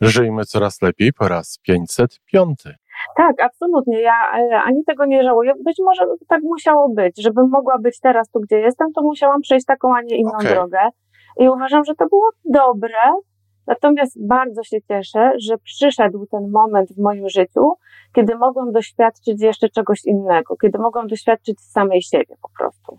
Żyjmy coraz lepiej po raz 505. Tak, absolutnie. Ja e, ani tego nie żałuję. Być może tak musiało być. Żebym mogła być teraz tu, gdzie jestem, to musiałam przejść taką, a nie inną Okej. drogę. I uważam, że to było dobre. Natomiast bardzo się cieszę, że przyszedł ten moment w moim życiu, kiedy mogłam doświadczyć jeszcze czegoś innego, kiedy mogłam doświadczyć samej siebie po prostu.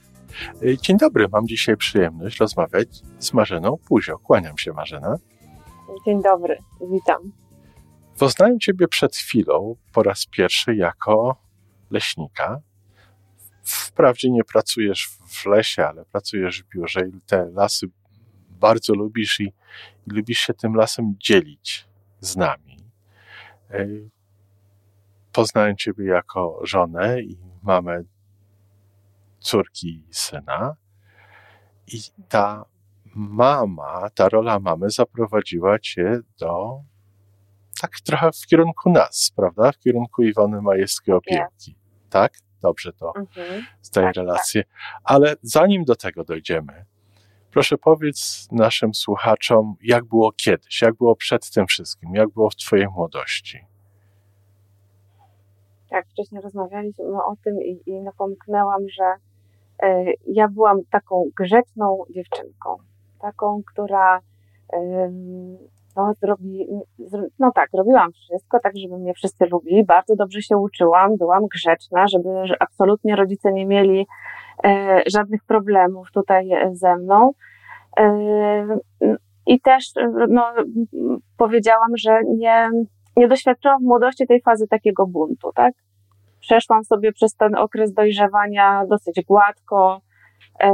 Y, Dzień dobry, mam dzisiaj przyjemność rozmawiać z Marzeną Puzio. Kłaniam się, Marzena. Dzień dobry, witam. Poznałem Ciebie przed chwilą po raz pierwszy jako leśnika. Wprawdzie nie pracujesz w lesie, ale pracujesz w biurze i te lasy bardzo lubisz i, i lubisz się tym lasem dzielić z nami. Y, Poznałem Ciebie jako żonę i mamę córki i syna. I ta mama, ta rola mamy zaprowadziła cię do tak trochę w kierunku nas, prawda? W kierunku Iwony Majewskiej Opiełki. Tak? Dobrze to Mhm. zdaję Tak, relację. Ale zanim do tego dojdziemy, proszę powiedz naszym słuchaczom, jak było kiedyś, jak było przed tym wszystkim, jak było w twojej młodości. Tak, wcześniej rozmawialiśmy o tym i, i napomknęłam, że ja byłam taką grzeczną dziewczynką. Taką, która no, zrobi, zro, no tak, robiłam wszystko tak, żeby mnie wszyscy lubili. Bardzo dobrze się uczyłam, byłam grzeczna, żeby że absolutnie rodzice nie mieli e, żadnych problemów tutaj e, ze mną. E, I też e, no, powiedziałam, że nie, nie doświadczyłam w młodości tej fazy takiego buntu, tak? Przeszłam sobie przez ten okres dojrzewania dosyć gładko, e,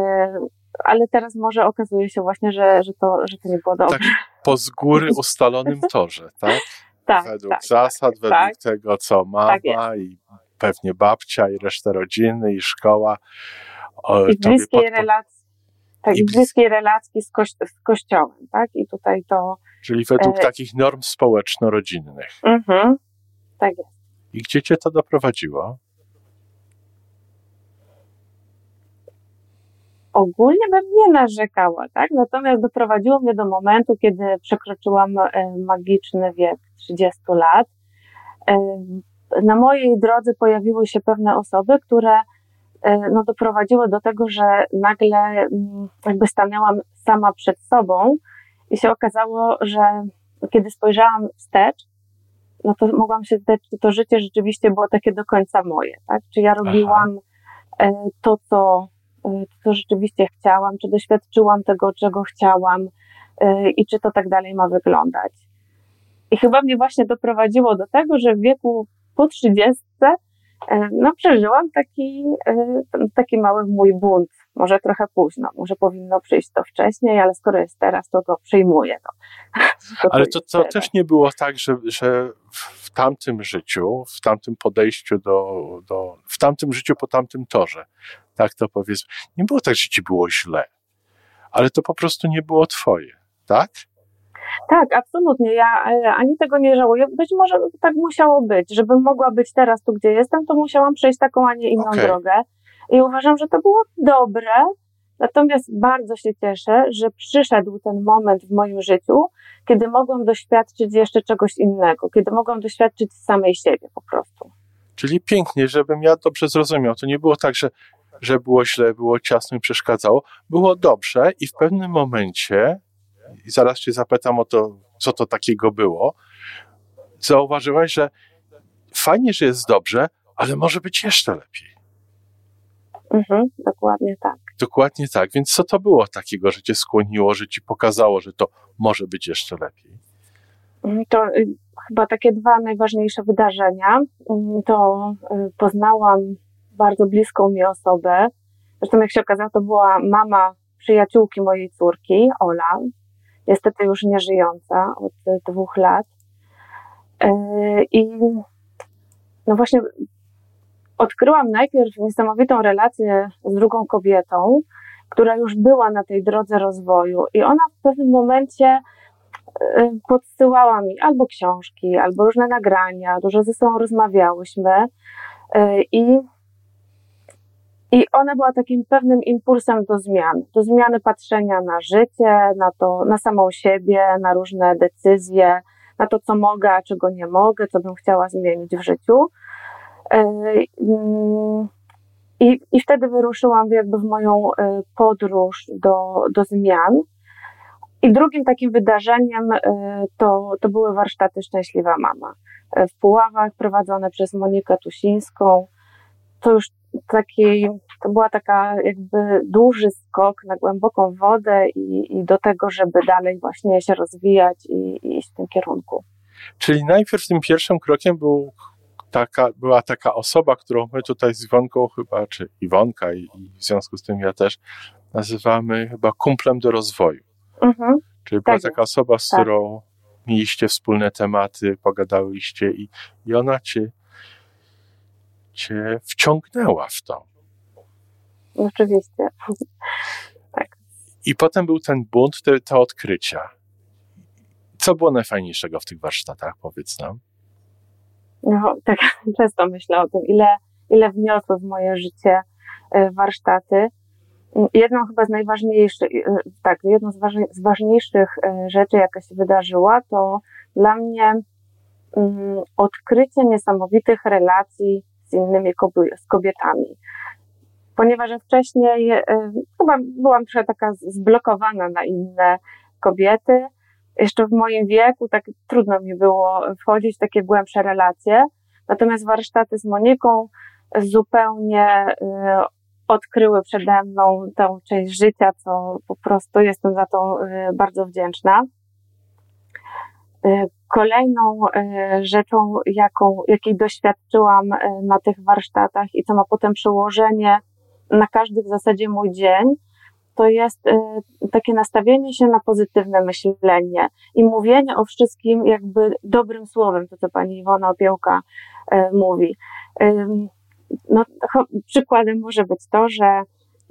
ale teraz może okazuje się właśnie, że, że, to, że to nie było dobre. Tak po z góry ustalonym torze, tak? Tak, według tak, zasad, według tak. tego, co mama Tak i pewnie babcia i reszta rodziny i szkoła. o, I bliskiej podpo- relacji, tak, I bliskiej relacji z, z kościołem, tak? I tutaj to, Czyli według e- takich norm społeczno-rodzinnych. mhm, tak jest. I gdzie cię to doprowadziło? ogólnie bym nie narzekała, tak? Natomiast doprowadziło mnie do momentu, kiedy przekroczyłam e, magiczny wiek 30 lat. E, Na mojej drodze pojawiły się pewne osoby, które e, no, doprowadziły do tego, że nagle mm, jakby stanęłam sama przed sobą i się okazało, że kiedy spojrzałam wstecz, no to mogłam się zdać, czy to życie rzeczywiście było takie do końca moje, tak? Czy ja robiłam e, to, co y, co rzeczywiście chciałam, czy doświadczyłam tego, czego chciałam y, i czy to tak dalej ma wyglądać. I chyba mnie właśnie doprowadziło do tego, że w wieku po 30 y, no, przeżyłam taki, taki mały mój bunt. Może trochę późno, może powinno przyjść to wcześniej, ale skoro jest teraz, to go przyjmuję. To, to Ale to, to też nie było tak, że, że w tamtym życiu, w tamtym podejściu do, do. w tamtym życiu po tamtym torze, tak to powiedzmy, nie było tak, że ci było źle. Ale to po prostu nie było twoje, tak? Tak, absolutnie. Ja e, ani tego nie żałuję. Być może tak musiało być. Żebym mogła być teraz tu, gdzie jestem, to musiałam przejść taką, a nie inną Okej. drogę. I uważam, że to było dobre. Natomiast bardzo się cieszę, że przyszedł ten moment w moim życiu, kiedy mogłam doświadczyć jeszcze czegoś innego, kiedy mogłam doświadczyć samej siebie po prostu. Czyli pięknie, żebym ja dobrze zrozumiał. To nie było tak, że, że było źle, było ciasno i przeszkadzało. Było dobrze i w pewnym momencie, i zaraz cię zapytam o to, co to takiego było, zauważyłaś, że fajnie, że jest dobrze, ale może być jeszcze lepiej. Mhm, dokładnie tak. Dokładnie tak. Więc co to było takiego, że cię skłoniło, że ci pokazało, że to może być jeszcze lepiej? Mm, To y, chyba takie dwa najważniejsze wydarzenia. Mm, To y, poznałam bardzo bliską mi osobę, Zresztą jak się okazało, to była mama przyjaciółki mojej córki, Ola, niestety już nie żyjąca od dwóch lat. I no właśnie odkryłam najpierw niesamowitą relację z drugą kobietą, która już była na tej drodze rozwoju i ona w pewnym momencie e, podsyłała mi albo książki, albo różne nagrania, dużo ze sobą rozmawiałyśmy e, i i ona była takim pewnym impulsem do zmian, do zmiany patrzenia na życie, na to, na samą siebie, na różne decyzje, na to, co mogę, a czego nie mogę, co bym chciała zmienić w życiu. E, mm, I, i wtedy wyruszyłam jakby w moją e, podróż do, do zmian. I drugim takim wydarzeniem e, to, to były warsztaty Szczęśliwa Mama w Puławach prowadzone przez Monikę Tusińską. To już taki, to była taka jakby duży skok na głęboką wodę i, i do tego, żeby dalej właśnie się rozwijać i, i iść w tym kierunku. Czyli najpierw tym pierwszym krokiem był taka, była taka osoba, którą my tutaj z Iwonką chyba, czy Iwonka i, i w związku z tym ja też nazywamy chyba kumplem do rozwoju. Mhm. Czyli była tak taka osoba, z tak. którą mieliście wspólne tematy, pogadałyście i, i ona cię cię wciągnęła w to. Oczywiście. tak. I potem był ten bunt, te, te odkrycia. Co było najfajniejszego w tych warsztatach, powiedz nam? No, tak często myślę o tym, ile, ile wniosły w moje życie e, warsztaty. Jedną chyba z najważniejszych, e, tak, jedną z, ważniejszych e, rzeczy, jaka się wydarzyła, to dla mnie um, odkrycie niesamowitych relacji z innymi z kobietami. Ponieważ wcześniej chyba byłam trochę taka zblokowana na inne kobiety. Jeszcze w moim wieku tak trudno mi było wchodzić w takie głębsze relacje. Natomiast warsztaty z Moniką zupełnie y, odkryły przede mną tę część życia, co po prostu jestem za to y, bardzo wdzięczna. Kolejną e, rzeczą, jaką, jakiej doświadczyłam na tych warsztatach i co ma potem przełożenie na każdy w zasadzie mój dzień, to jest e, takie nastawienie się na pozytywne myślenie i mówienie o wszystkim jakby dobrym słowem, to co pani Iwona Opiełka mówi. No, przykładem może być to, że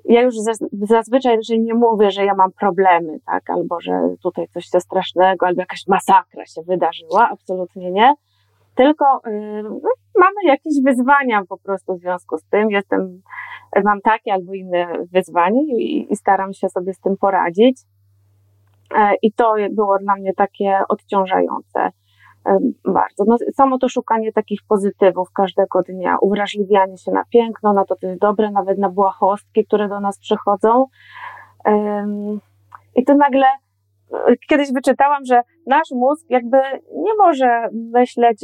ja już zazwyczaj, że nie mówię, że ja mam problemy, tak, albo że tutaj coś się strasznego, albo jakaś masakra się wydarzyła, absolutnie nie. Tylko y, no, mamy jakieś wyzwania po prostu w związku z tym. Jestem, mam takie albo inne wyzwanie i, i staram się sobie z tym poradzić. E, I to było dla mnie takie odciążające bardzo. No, samo to szukanie takich pozytywów każdego dnia, uwrażliwianie się na piękno, na to, co jest dobre, nawet na błahostki, które do nas przychodzą. I to nagle kiedyś wyczytałam, że nasz mózg jakby nie może myśleć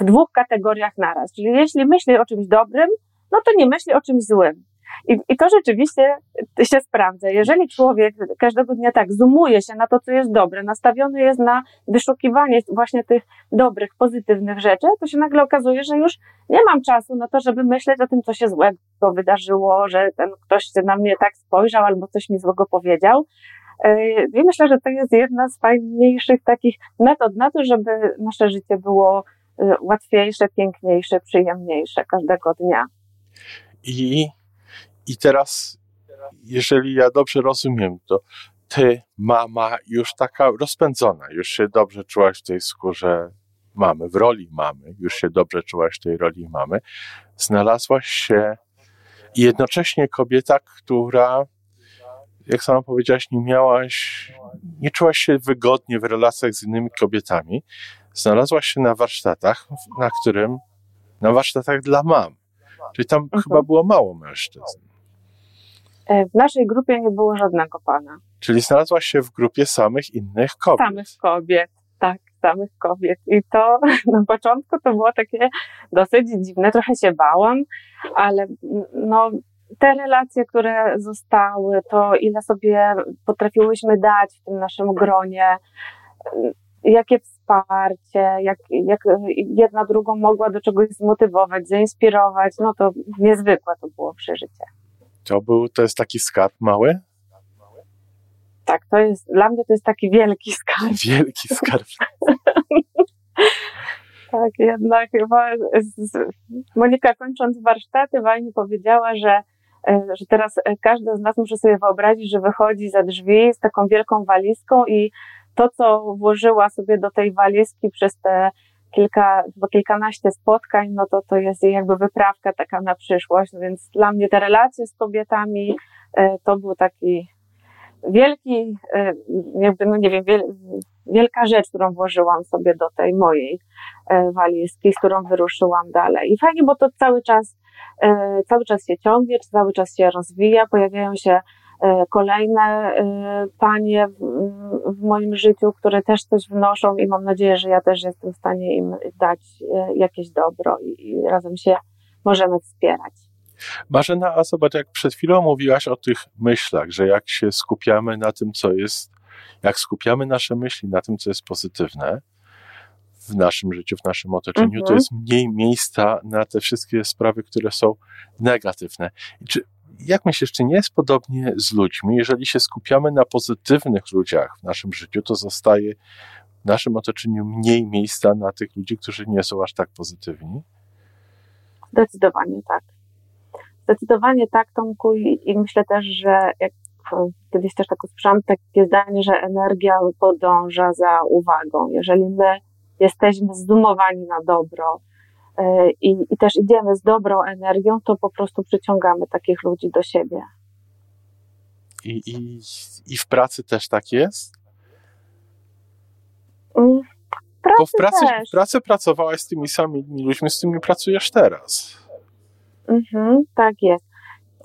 w dwóch kategoriach naraz. Czyli jeśli myśli o czymś dobrym, no to nie myśli o czymś złym. I, I to rzeczywiście się sprawdza. Jeżeli człowiek każdego dnia tak zoomuje się na to, co jest dobre, nastawiony jest na wyszukiwanie właśnie tych dobrych, pozytywnych rzeczy, to się nagle okazuje, że już nie mam czasu na to, żeby myśleć o tym, co się złego wydarzyło, że ten ktoś na mnie tak spojrzał albo coś mi złego powiedział. E, I myślę, że to jest jedna z fajniejszych takich metod na to, żeby nasze życie było e, łatwiejsze, piękniejsze, przyjemniejsze każdego dnia. I i teraz, jeżeli ja dobrze rozumiem, to ty, mama, już taka rozpędzona, już się dobrze czułaś w tej skórze mamy, w roli mamy, już się dobrze czułaś w tej roli mamy, znalazłaś się jednocześnie kobieta, która, jak sama powiedziałaś, nie miałaś, nie czułaś się wygodnie w relacjach z innymi kobietami, znalazłaś się na warsztatach, na którym, na warsztatach dla mam. Czyli tam mhm. chyba było mało mężczyzn. E, w naszej grupie nie było żadnego pana. Czyli znalazłaś się w grupie samych innych kobiet. Samych kobiet, tak, samych kobiet. I to na początku to było takie dosyć dziwne, trochę się bałam, ale no, te relacje, które zostały, to ile sobie potrafiłyśmy dać w tym naszym gronie, jakie wsparcie, jak, jak jedna drugą mogła do czegoś zmotywować, zainspirować, no to niezwykłe to było przeżycie. To był, to jest taki skarb mały? Tak, to jest, dla mnie to jest taki wielki skarb. Wielki skarb. tak, jednak chyba Monika kończąc warsztaty Wajni powiedziała, że, że teraz każdy z nas musi sobie wyobrazić, że wychodzi za drzwi z taką wielką walizką i to, co włożyła sobie do tej walizki przez te kilka, chyba kilkanaście spotkań, no to to jest jakby wyprawka taka na przyszłość, więc dla mnie te relacje z kobietami e, to był taki wielki, e, jakby, no nie wiem, wielka rzecz, którą włożyłam sobie do tej mojej e, walizki, z którą wyruszyłam dalej. I fajnie, bo to cały czas, cały czas się ciągnie, cały czas się rozwija, pojawiają się E, kolejne e, panie w moim życiu, które też coś wnoszą i mam nadzieję, że ja też jestem w stanie im dać e, jakieś dobro i razem się możemy wspierać. Marzena, a zobacz, jak przed chwilą mówiłaś o tych myślach, że jak się skupiamy na tym, co jest, jak skupiamy nasze myśli na tym, co jest pozytywne w naszym życiu, w naszym otoczeniu, mhm. to jest mniej miejsca na te wszystkie sprawy, które są negatywne. czy jak myślisz, czy nie jest podobnie z ludźmi? Jeżeli się skupiamy na pozytywnych ludziach w naszym życiu, to zostaje w naszym otoczeniu mniej miejsca na tych ludzi, którzy nie są aż tak pozytywni? Zdecydowanie tak. Zdecydowanie tak, Tomku, i, myślę też, że jak kiedyś też tak usłyszałam takie zdanie, że energia podąża za uwagą. Jeżeli my jesteśmy zdumowani na dobro, E, i, i też idziemy z dobrą energią, to po prostu przyciągamy takich ludzi do siebie. I, i, i w pracy też tak jest? Mm, pracy Bo w pracy, w pracy pracowałaś z tymi samymi ludźmi, z którymi pracujesz teraz. Mhm, tak jest.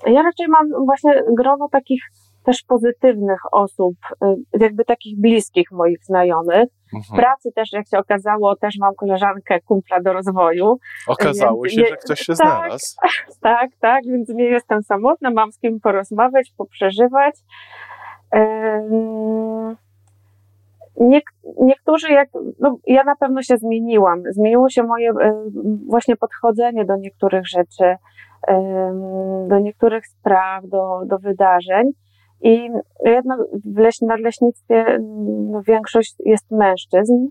Ja raczej mam właśnie grono takich też pozytywnych osób, y, jakby takich bliskich moich znajomych. Mhm. W pracy też, jak się okazało, też mam koleżankę, kumpla do rozwoju. Okazało się, nie, że ktoś się tak, znalazł. Tak, tak, więc nie jestem samotna, mam z kim porozmawiać, poprzeżywać. Nie, niektórzy, jak, no, ja na pewno się zmieniłam. Zmieniło się moje właśnie podchodzenie do niektórych rzeczy, do niektórych spraw, do, do wydarzeń. I jednak w leś, nadleśnictwie no, większość jest mężczyzn.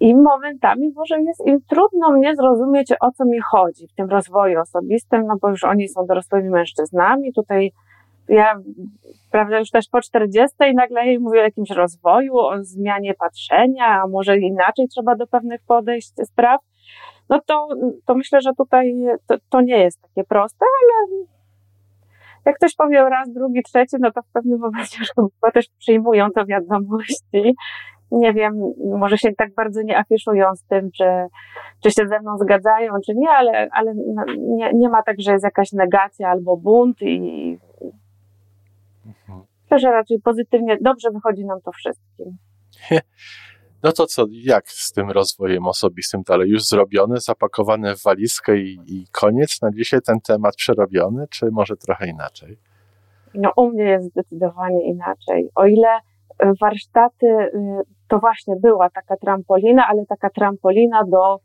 I momentami może jest im trudno mnie zrozumieć, o co mi chodzi w tym rozwoju osobistym, no bo już oni są dorosłymi mężczyznami. Tutaj ja, prawda, już też po 40 nagle jej mówię o jakimś rozwoju, o zmianie patrzenia, a może inaczej trzeba do pewnych podejść spraw. No to, to myślę, że tutaj to, to nie jest takie proste, ale jak ktoś powie raz, drugi, trzeci, no to w pewnym momencie już chyba też przyjmują to wiadomości. Nie wiem, może się tak bardzo nie afiszują z tym, czy, czy się ze mną zgadzają, czy nie, ale, ale no, nie, nie ma tak, że jest jakaś negacja albo bunt i mhm. że raczej pozytywnie, dobrze wychodzi nam to wszystkim. No to co, jak z tym rozwojem osobistym dalej? Już zrobione, zapakowane w walizkę i, i koniec? Na dzisiaj ten temat przerobiony, czy może trochę inaczej? No u mnie jest zdecydowanie inaczej. O ile e, warsztaty y, to właśnie była taka trampolina, ale taka trampolina do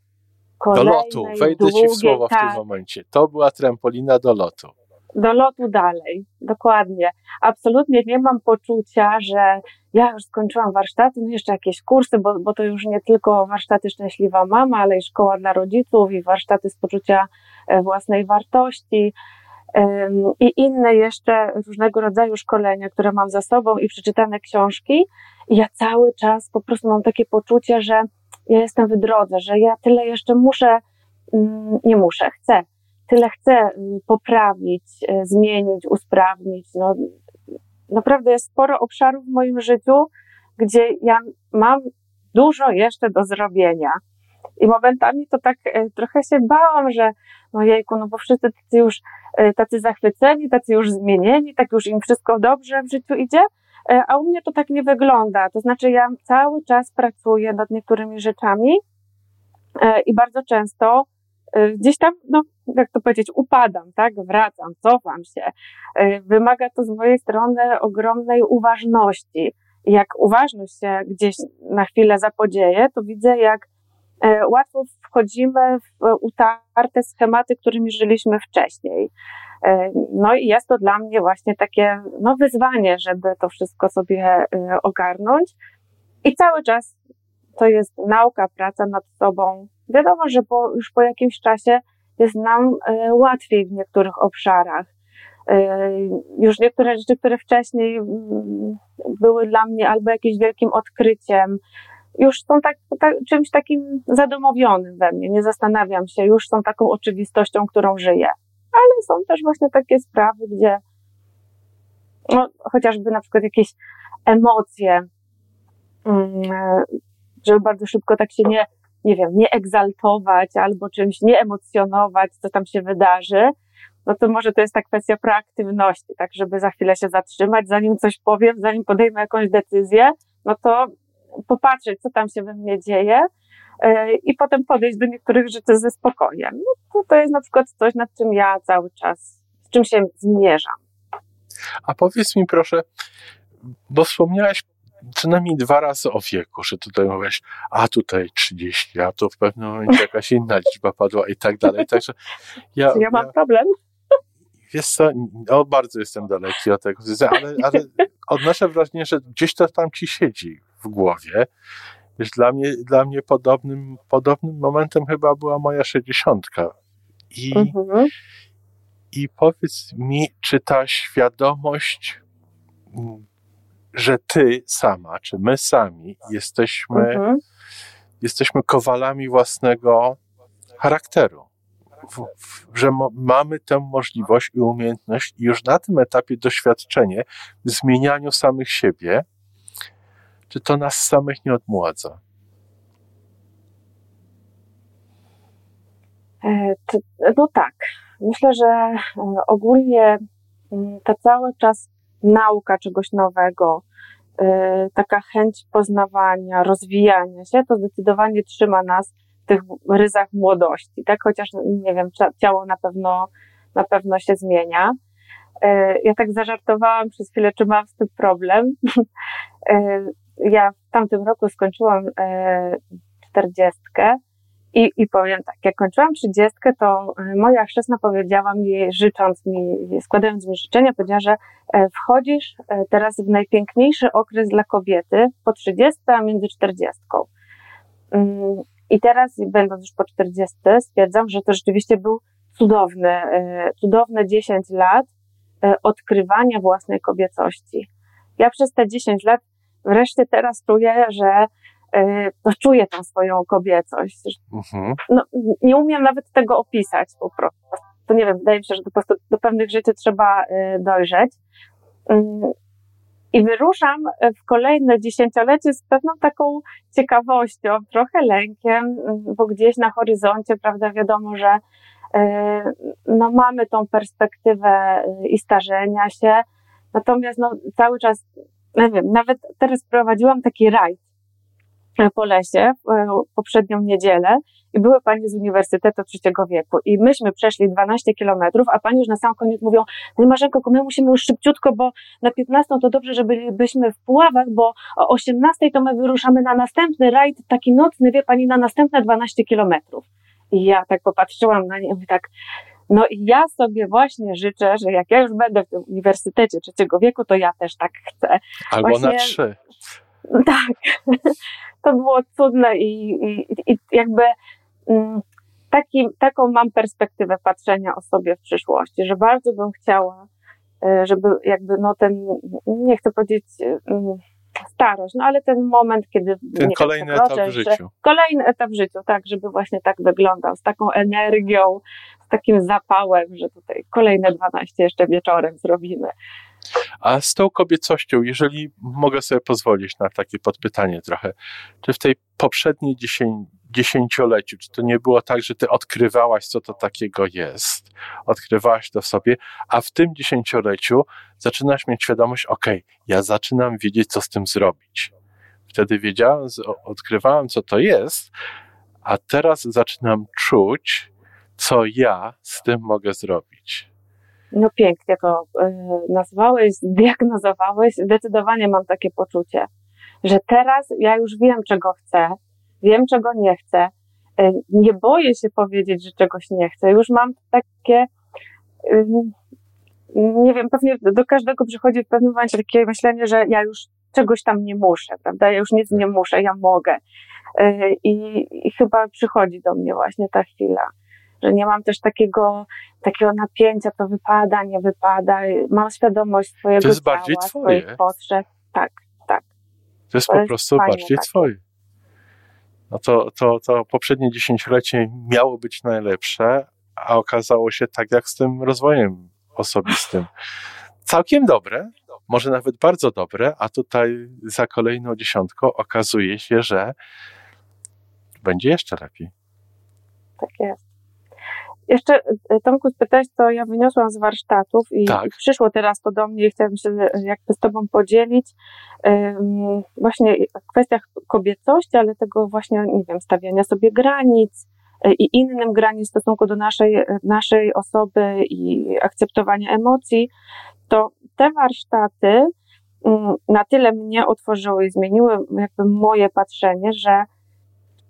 kolejnej, Do lotu, wejdę długiej, ci w słowo w tym tak. momencie. To była trampolina do lotu do lotu dalej. Dokładnie. Absolutnie nie mam poczucia, że ja już skończyłam warsztaty, no jeszcze jakieś kursy, bo, bo to już nie tylko warsztaty Szczęśliwa Mama, ale i szkoła dla rodziców i warsztaty z poczucia e, własnej wartości i inne jeszcze różnego rodzaju szkolenia, które mam za sobą i przeczytane książki. I ja cały czas po prostu mam takie poczucie, że ja jestem w drodze, że ja tyle jeszcze muszę, mm, nie muszę, chcę tyle chcę y, poprawić, y, zmienić, usprawnić. No, naprawdę jest sporo obszarów w moim życiu, gdzie ja mam dużo jeszcze do zrobienia. I momentami to tak y, trochę się bałam, że no jejku, no bo wszyscy tacy już tacy zachwyceni, tacy już zmienieni, tak już im wszystko dobrze w życiu idzie, a u mnie to tak nie wygląda. To znaczy ja cały czas pracuję nad niektórymi rzeczami i bardzo często gdzieś tam, no, jak to powiedzieć, upadam, tak, wracam, cofam się. Y, wymaga to z mojej strony ogromnej uważności. Jak uważność się gdzieś na chwilę zapodzieje, to widzę, jak e, łatwo wchodzimy w utarte schematy, którymi żyliśmy wcześniej. E, no i jest to dla mnie właśnie takie no, wyzwanie, żeby to wszystko sobie e, ogarnąć. I cały czas to jest nauka, praca nad sobą. Wiadomo, że po, już po jakimś czasie jest nam łatwiej w niektórych obszarach. Już niektóre rzeczy, które wcześniej mm, były dla mnie albo jakimś wielkim odkryciem, już są tak, tak, czymś takim zadomowionym we mnie. Nie zastanawiam się, już są taką oczywistością, którą żyję. Ale są też właśnie takie sprawy, gdzie no, chociażby na przykład jakieś emocje, mm, żeby bardzo szybko tak się nie, nie wiem, nie egzaltować albo czymś nie emocjonować, co tam się wydarzy, no to może to jest ta kwestia proaktywności, tak, żeby za chwilę się zatrzymać, zanim coś powiem, zanim podejmę jakąś decyzję, no to popatrzeć, co tam się we mnie dzieje e, i potem podejść do niektórych rzeczy ze spokojem. No, to, to jest na przykład coś, nad czym ja cały czas, z czym się zmierzam. A powiedz mi proszę, bo wspomniałaś co najmniej dwa razy o wieku, że tutaj mówisz, a tutaj 30, a tu w pewnym momencie jakaś inna liczba padła i tak dalej. Także ja, ja mam ja, problem. Wiesz co, o, bardzo jestem daleki od tego, ale, ale odnoszę wrażenie, że gdzieś to tam ci siedzi w głowie. Wiesz, dla mnie, dla mnie podobnym, podobnym momentem chyba była moja sześćdziesiątka. I, mhm. I powiedz mi, czy ta świadomość, że ty sama, czy my sami jesteśmy, mhm. jesteśmy kowalami własnego charakteru. W, w, że mo, mamy tę możliwość i umiejętność i już na tym etapie doświadczenie w zmienianiu samych siebie, czy to nas samych nie odmładza? E, no tak. Myślę, że e, ogólnie mm, ta cały czas nauka czegoś nowego, e, taka chęć poznawania, rozwijania się, to zdecydowanie trzyma nas w tych ryzach młodości, tak? Chociaż, nie wiem, ciało na pewno, na pewno się zmienia. Ja tak zażartowałam przez chwilę, czy mam z tym problem. ja w tamtym roku skończyłam czterdziestkę i, i powiem tak, jak kończyłam trzydziestkę, to e, moja chrzestna powiedziała mi, życząc mi, składając mi życzenia, powiedziała, że e, wchodzisz teraz w najpiękniejszy okres dla kobiety po trzydziestce, a między czterdziestką. Mm, I teraz, będąc już po czterdziestce, stwierdzam, że to rzeczywiście był cudowny, cudowne 10 lat odkrywania własnej kobiecości. Ja przez te 10 lat wreszcie teraz czuję, że no, czuję tą swoją kobiecość. Mhm. No, nie umiem nawet tego opisać po prostu. To nie wiem, wydaje mi się, że po prostu do pewnych rzeczy trzeba y, dojrzeć. Mm, I wyruszam w kolejne dziesięciolecie z pewną taką ciekawością, trochę lękiem, mm, bo gdzieś na horyzoncie, prawda, wiadomo, że y, no, mamy tą perspektywę i starzenia się, natomiast no, cały czas nie wiem, nawet teraz prowadziłam taki rajd po lesie e, poprzednią niedzielę i były panie z Uniwersytetu Trzeciego Wieku i myśmy przeszli 12 kilometrów, a pani już na sam koniec mówią, no Marzenko, my musimy już szybciutko, bo na 15 to dobrze, że bylibyśmy w Puławach, bo o 18 to my wyruszamy na następny rajd, taki nocny, wie pani, na następne 12 kilometrów. I ja tak popatrzyłam na nie i tak, no i ja sobie właśnie życzę, że jak ja już będę w tym uniwersytecie trzeciego wieku, to ja też tak chcę. Albo właśnie, na trzy. Tak. To było cudne i, i, i jakby mm, taki, taką mam perspektywę patrzenia o sobie w przyszłości, że bardzo bym chciała, e, żeby jakby no ten, nie chcę powiedzieć mm, starość, no ale ten moment, kiedy... Ten kolejny etap w życiu. Kolejny etap w życiu, tak, żeby właśnie tak wyglądał, z taką energią, takim zapałem, że tutaj kolejne 12 jeszcze wieczorem zrobimy. A z tą kobiecością, jeżeli mogę sobie pozwolić na takie podpytanie trochę, czy w tej poprzedniej dziesięcioleciu, czy to nie było tak, że ty odkrywałaś, co to takiego jest, odkrywałaś to w sobie, a w tym dziesięcioleciu zaczynasz mieć świadomość, ok, ja zaczynam wiedzieć, co z tym zrobić. Wtedy wiedziałam, odkrywałam, co to jest, a teraz zaczynam czuć, co ja z tym mogę zrobić. No pięknie to y, nazwałeś, zdiagnozowałeś. Zdecydowanie mam takie poczucie, że teraz ja już wiem, czego chcę, wiem, czego nie chcę. e, nie boję się powiedzieć, że czegoś nie chcę. Już mam takie, nie wiem, pewnie do każdego przychodzi w pewnym momencie takie myślenie, że ja już czegoś tam nie muszę, prawda? Ja już nic nie muszę, ja mogę. E, I, I, chyba przychodzi do mnie właśnie ta chwila, że nie mam też takiego, takiego napięcia, to wypada, nie wypada. Mam świadomość swojego to jest ciała, bardziej twoje. swoich potrzeb. Tak, tak. To jest to po jest prostu bardziej takie. twoje. No to, to, to poprzednie dziesięciolecie miało być najlepsze, a okazało się tak jak z tym rozwojem osobistym. Całkiem dobre, może nawet bardzo dobre, a tutaj za kolejną dziesiątką okazuje się, że będzie jeszcze lepiej. Tak jest. Jeszcze, e, Tomku, spytałeś, co ja wyniosłam z warsztatów i, tak. i przyszło teraz to do mnie i chciałabym się jakby z Tobą podzielić. Um, właśnie w kwestiach kobiecości, ale tego właśnie, nie wiem, stawiania sobie granic e, i innym granic w stosunku do naszej, naszej osoby i akceptowania emocji, to te warsztaty um, na tyle mnie otworzyły i zmieniły jakby moje patrzenie, że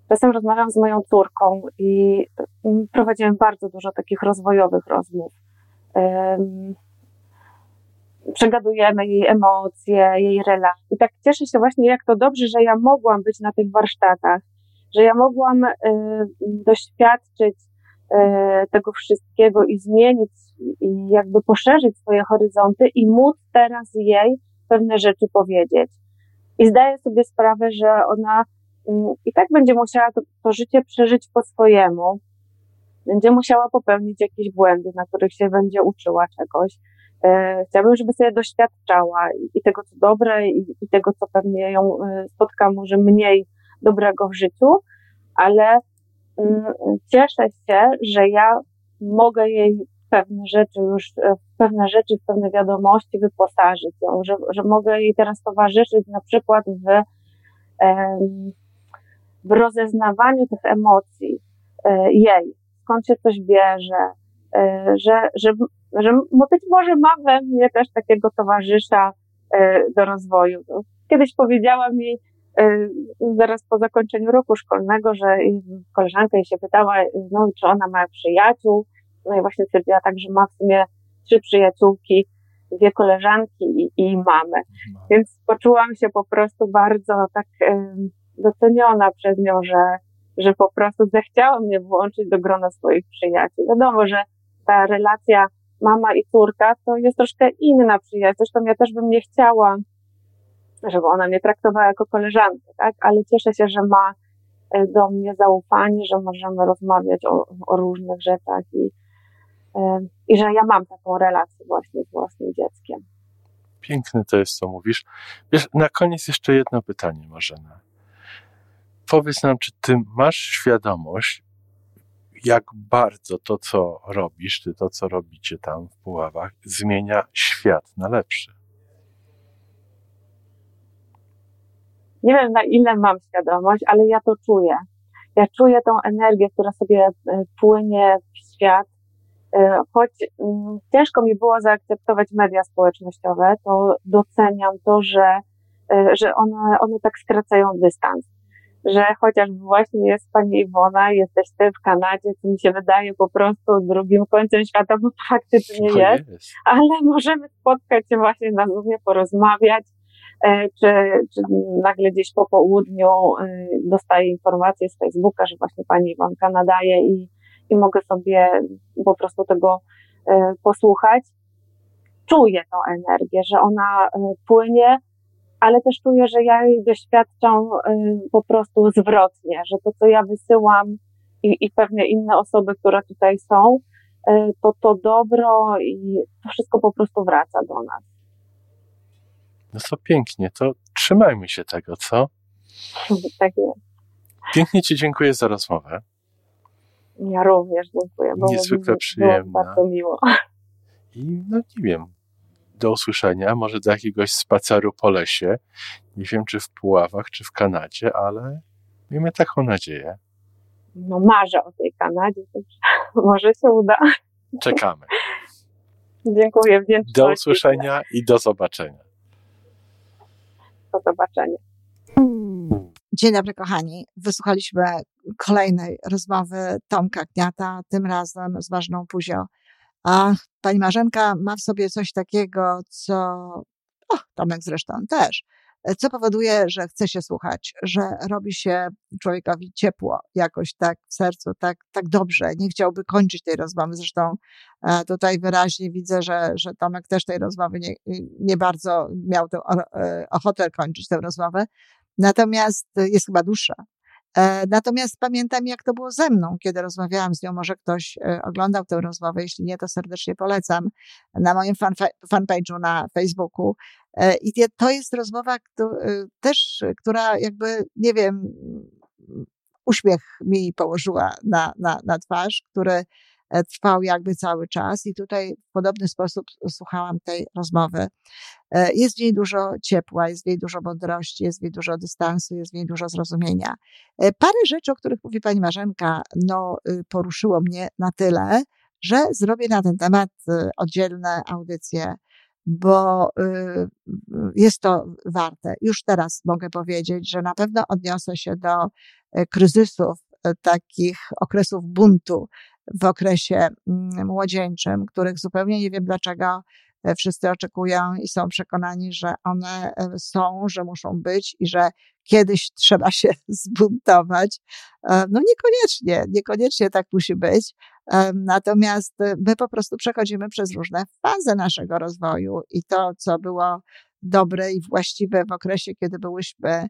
Czasem rozmawiam z moją córką i mm, prowadziłem bardzo dużo takich rozwojowych rozmów. Przegadujemy jej emocje, jej relacje. I tak cieszę się właśnie, jak to dobrze, że ja mogłam być na tych warsztatach, że ja mogłam y, doświadczyć y, tego wszystkiego i zmienić, i jakby poszerzyć swoje horyzonty i móc teraz jej pewne rzeczy powiedzieć. I zdaję sobie sprawę, że ona i tak będzie musiała to, to życie przeżyć po swojemu. Będzie musiała popełnić jakieś błędy, na których się będzie uczyła czegoś. E, chciałabym, żeby sobie doświadczała i tego, co dobre, i, tego, co pewnie ją e, spotka może mniej dobrego w życiu, ale mm, cieszę się, że ja mogę jej pewne rzeczy już, e, pewne rzeczy, w pewne wiadomości wyposażyć ją, że, że mogę jej teraz towarzyszyć na przykład w w rozeznawaniu tych emocji e, jej, skąd się coś bierze, e, że, że, że być może ma we mnie też takiego towarzysza e, do rozwoju. Kiedyś powiedziałam jej, zaraz po zakończeniu roku szkolnego, że koleżanka jej się pytała, no, czy ona ma przyjaciół. No i właśnie stwierdziła tak, że ma w sumie trzy przyjaciółki, dwie koleżanki i, i mamę. Więc poczułam się po prostu bardzo tak doceniona przez nią, że, że po prostu zechciała mnie włączyć do grona swoich przyjaciół. Wiadomo, że ta relacja mama i córka to jest troszkę inna przyjaźń. Zresztą ja też bym nie chciała, żeby ona mnie traktowała jako koleżankę, tak? Ale cieszę się, że ma e, do mnie zaufanie, że możemy rozmawiać o, o różnych rzeczach i, e, i że ja mam taką relację właśnie z własnym dzieckiem. Piękne to jest, co mówisz. Wiesz, na koniec jeszcze jedno pytanie, Marzena powiedz nam, czy ty masz świadomość, jak bardzo to, co robisz, ty to, co robicie tam w Puławach, zmienia świat na lepszy? Nie wiem, na ile mam świadomość, ale ja to czuję. Ja czuję tą energię, która sobie e, płynie w świat. E, choć mm, ciężko mi było zaakceptować media społecznościowe, to doceniam to, że, e, że one, one tak skracają dystans że chociaż właśnie jest pani Iwona, jesteś ty w Kanadzie, co mi się wydaje po prostu drugim końcem świata, bo faktycznie jest, jest, ale możemy spotkać się właśnie na Zoomie, porozmawiać, e, czy, czy nagle gdzieś po południu e, dostaję informację z Facebooka, że właśnie pani Iwonka nadaje i, i mogę sobie po prostu tego e, posłuchać. Czuję tą energię, że ona płynie, ale też czuję, że ja jej doświadczam y, po prostu zwrotnie, że to, co ja wysyłam i, i pewne inne osoby, które tutaj są, y, to to dobro i to wszystko po prostu wraca do nas. No to pięknie, to trzymajmy się tego, co? tak jest. Pięknie Ci dziękuję za rozmowę. Ja również dziękuję. Niezwykle przyjemna. bardzo miło. I no nie wiem, do usłyszenia, może do jakiegoś spaceru po lesie. Nie wiem, czy w Puławach, czy w Kanadzie, ale miejmy taką nadzieję. No marzę o tej Kanadzie, może się uda. Czekamy. Dziękuję. Do usłyszenia i do zobaczenia. Do zobaczenia. Dzień dobry, kochani. Wysłuchaliśmy kolejnej rozmowy Tomka Kniata, tym razem z ważną Puzio. A pani Marzenka ma w sobie coś takiego, co, o, Tomek zresztą też, co powoduje, że chce się słuchać, że robi się człowiekowi ciepło jakoś tak w sercu, tak, tak dobrze. Nie chciałby kończyć tej rozmowy. Zresztą e, tutaj wyraźnie widzę, że, że Tomek też tej rozmowy nie, nie bardzo miał tę e, ochotę kończyć tę rozmowę. Natomiast jest chyba dłuższa. E, natomiast pamiętam, jak to było ze mną, kiedy rozmawiałam z nią. Może ktoś e, oglądał tę rozmowę. Jeśli nie, to serdecznie polecam na moim fanpage'u na Facebooku. E, I to jest rozmowa też, która jakby, nie wiem, uśmiech mi położyła na, na, na twarz, który trwał jakby cały czas i tutaj w podobny sposób słuchałam tej rozmowy. E, jest w niej dużo ciepła, jest w niej dużo mądrości, jest w niej dużo dystansu, jest w niej dużo zrozumienia. E, parę rzeczy, o których mówi pani Marzenka, no, y, poruszyło mnie na tyle, że zrobię na ten temat y, oddzielne audycje, bo y, jest to warte. Już teraz mogę powiedzieć, że na pewno odniosę się do kryzysów, takich okresów buntu, w okresie mm, młodzieńczym, których zupełnie nie wiem dlaczego e, wszyscy oczekują i są przekonani, że one e, są, że muszą być i że kiedyś trzeba się zbuntować. E, no niekoniecznie, niekoniecznie tak musi być. Natomiast my po prostu przechodzimy przez różne fazy naszego rozwoju i to, co było dobre i właściwe w okresie, kiedy byłyśmy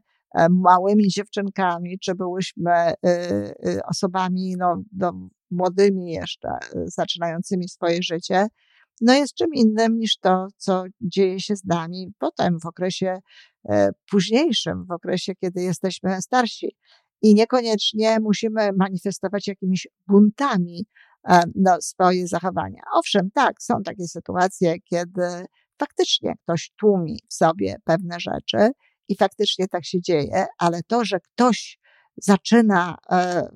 małymi dziewczynkami, czy byłyśmy osobami no, no, młodymi jeszcze, y, zaczynającymi swoje życie, no jest czym innym niż to, co dzieje się z nami potem w okresie e, późniejszym, w okresie, kiedy jesteśmy starsi. I niekoniecznie musimy manifestować jakimiś buntami no, swoje zachowania. Owszem, tak, są takie sytuacje, kiedy faktycznie ktoś tłumi w sobie pewne rzeczy i faktycznie tak się dzieje, ale to, że ktoś zaczyna e,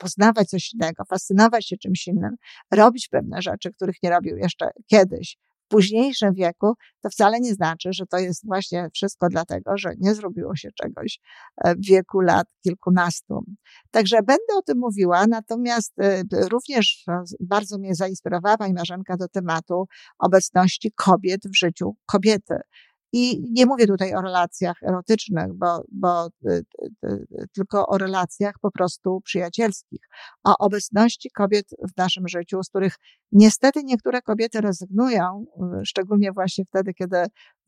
poznawać coś innego, fascynować się czymś innym, robić pewne rzeczy, których nie robił jeszcze kiedyś, w późniejszym wieku, to wcale nie znaczy, że to jest właśnie wszystko dlatego, że nie zrobiło się czegoś e, w wieku lat kilkunastu. Także będę o tym mówiła, natomiast e, również bardzo mnie zainspirowała pani Marzenka do tematu obecności kobiet w życiu kobiety. I nie mówię tutaj o relacjach erotycznych, bo, bo y, y, y, tylko o relacjach po prostu przyjacielskich, o obecności kobiet w naszym życiu, z których niestety niektóre kobiety rezygnują, szczególnie właśnie wtedy, kiedy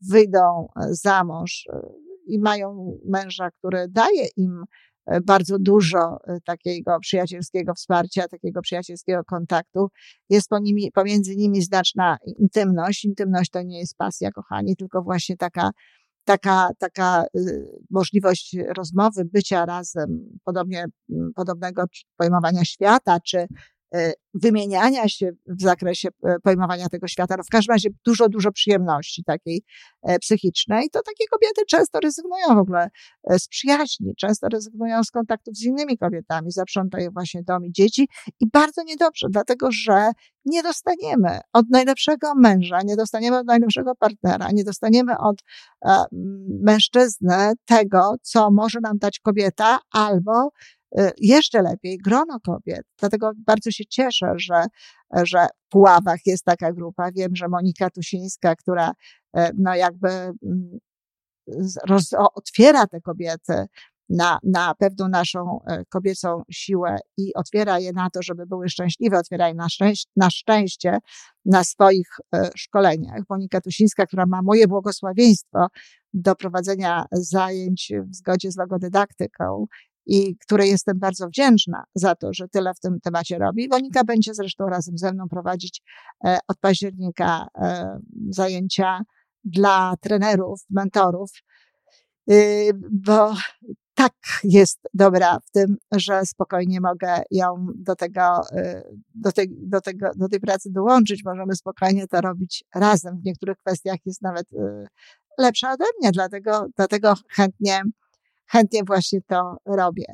wyjdą za mąż i mają męża, który daje im bardzo dużo e, takiego przyjacielskiego wsparcia, takiego przyjacielskiego kontaktu. Jest nimi, pomiędzy nimi znaczna intymność. Intymność to nie jest pasja, kochani, tylko właśnie taka, taka, taka y, możliwość rozmowy, bycia razem, podobnie, podobnego pojmowania świata, czy E, wymieniania się w zakresie e, pojmowania tego świata. No w każdym razie dużo, dużo przyjemności takiej e, psychicznej. To takie kobiety często rezygnują w ogóle z przyjaźni, często rezygnują z kontaktów z innymi kobietami, zaprzątają właśnie dom i dzieci i bardzo niedobrze, dlatego że nie dostaniemy od najlepszego męża, nie dostaniemy od najlepszego partnera, nie dostaniemy od mężczyzny tego, co może nam dać kobieta albo jeszcze lepiej grono kobiet. Dlatego bardzo się cieszę, że, że w Puławach jest taka grupa. Wiem, że Monika Tusińska, która e, no jakby mm, roz, otwiera te kobiety na, na pewną naszą e, kobiecą siłę i otwiera je na to, żeby były szczęśliwe, otwiera je na, szczęście, na szczęście na swoich szkoleniach. Monika Tusińska, która ma moje błogosławieństwo do prowadzenia zajęć w zgodzie z logodydaktyką i której jestem bardzo wdzięczna za to, że tyle w tym temacie robi. Monika będzie zresztą razem ze mną prowadzić e, od października e, zajęcia dla trenerów, mentorów, y, bo tak jest dobra w tym, że spokojnie mogę ją do tego, y, do, tej, do, tego, do tej pracy dołączyć. Możemy spokojnie to robić razem. W niektórych kwestiach jest nawet y, lepsza ode mnie, dlatego, dlatego chętnie chętnie właśnie to robię.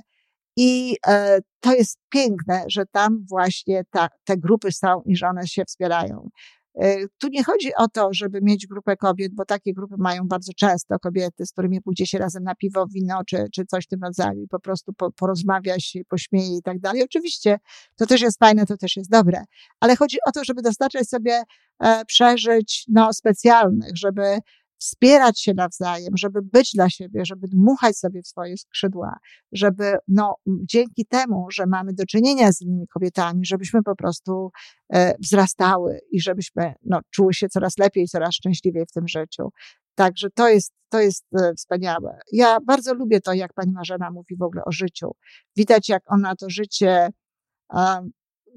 I e, to jest piękne, że tam właśnie ta, te grupy są i że one się wspierają. E, tu nie chodzi o to, żeby mieć grupę kobiet, bo takie grupy mają bardzo często kobiety, z którymi pójdzie się razem na piwo, wino czy, czy coś w tym rodzaju po prostu po, porozmawia się, pośmieje i tak dalej. Oczywiście to też jest fajne, to też jest dobre, ale chodzi o to, żeby dostarczać sobie e, przeżyć no, specjalnych, żeby wspierać się nawzajem, żeby być dla siebie, żeby dmuchać sobie w swoje skrzydła, żeby no, dzięki temu, że mamy do czynienia z innymi kobietami, żebyśmy po prostu e, wzrastały i żebyśmy no, czuły się coraz lepiej, coraz szczęśliwiej w tym życiu. Także to jest, to jest e, wspaniałe. Ja bardzo lubię to, jak pani Marzena mówi w ogóle o życiu. Widać, jak ona to życie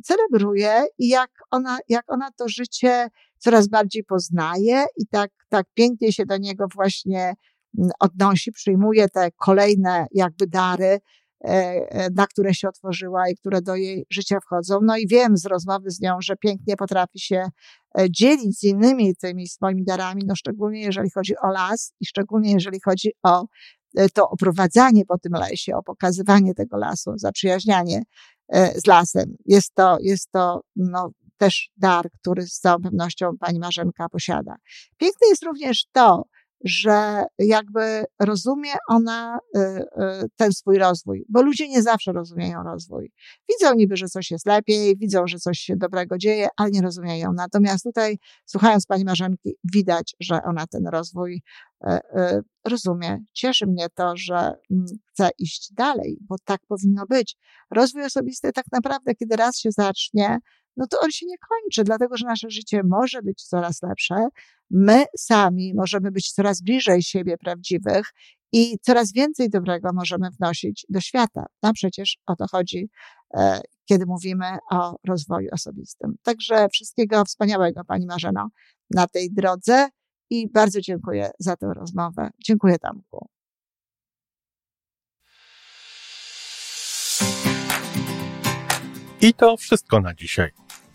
celebruje i jak ona, jak ona to życie coraz bardziej poznaje i tak, tak pięknie się do niego właśnie mm, odnosi, przyjmuje te kolejne jakby dary, e, e, na które się otworzyła i które do jej życia wchodzą. No i wiem z rozmowy z nią, że pięknie potrafi się e, dzielić z innymi tymi swoimi darami, no szczególnie jeżeli chodzi o las i szczególnie jeżeli chodzi o to oprowadzanie po tym lesie, o pokazywanie tego lasu, zaprzyjaźnianie z lasem. Jest to, jest to no, też dar, który z całą pewnością pani Marzenka posiada. Piękne jest również to, że jakby rozumie ona y, y, ten swój rozwój, bo ludzie nie zawsze rozumieją rozwój. Widzą niby, że coś jest lepiej, widzą, że coś się dobrego dzieje, ale nie rozumieją. Natomiast tutaj, słuchając pani Marzenki, widać, że ona ten rozwój y, rozumie. Cieszy mnie to, że mm, chce iść dalej, bo tak powinno być. Rozwój osobisty tak naprawdę, kiedy raz się zacznie, no to on się nie kończy, dlatego że nasze życie może być coraz lepsze. My sami możemy być coraz bliżej siebie prawdziwych i coraz więcej dobrego możemy wnosić do świata. A przecież o to chodzi, e, kiedy mówimy o rozwoju osobistym. Także wszystkiego wspaniałego, Pani Marzeno, na tej drodze i bardzo dziękuję za tę rozmowę. Dziękuję, Tamku. I to wszystko na dzisiaj.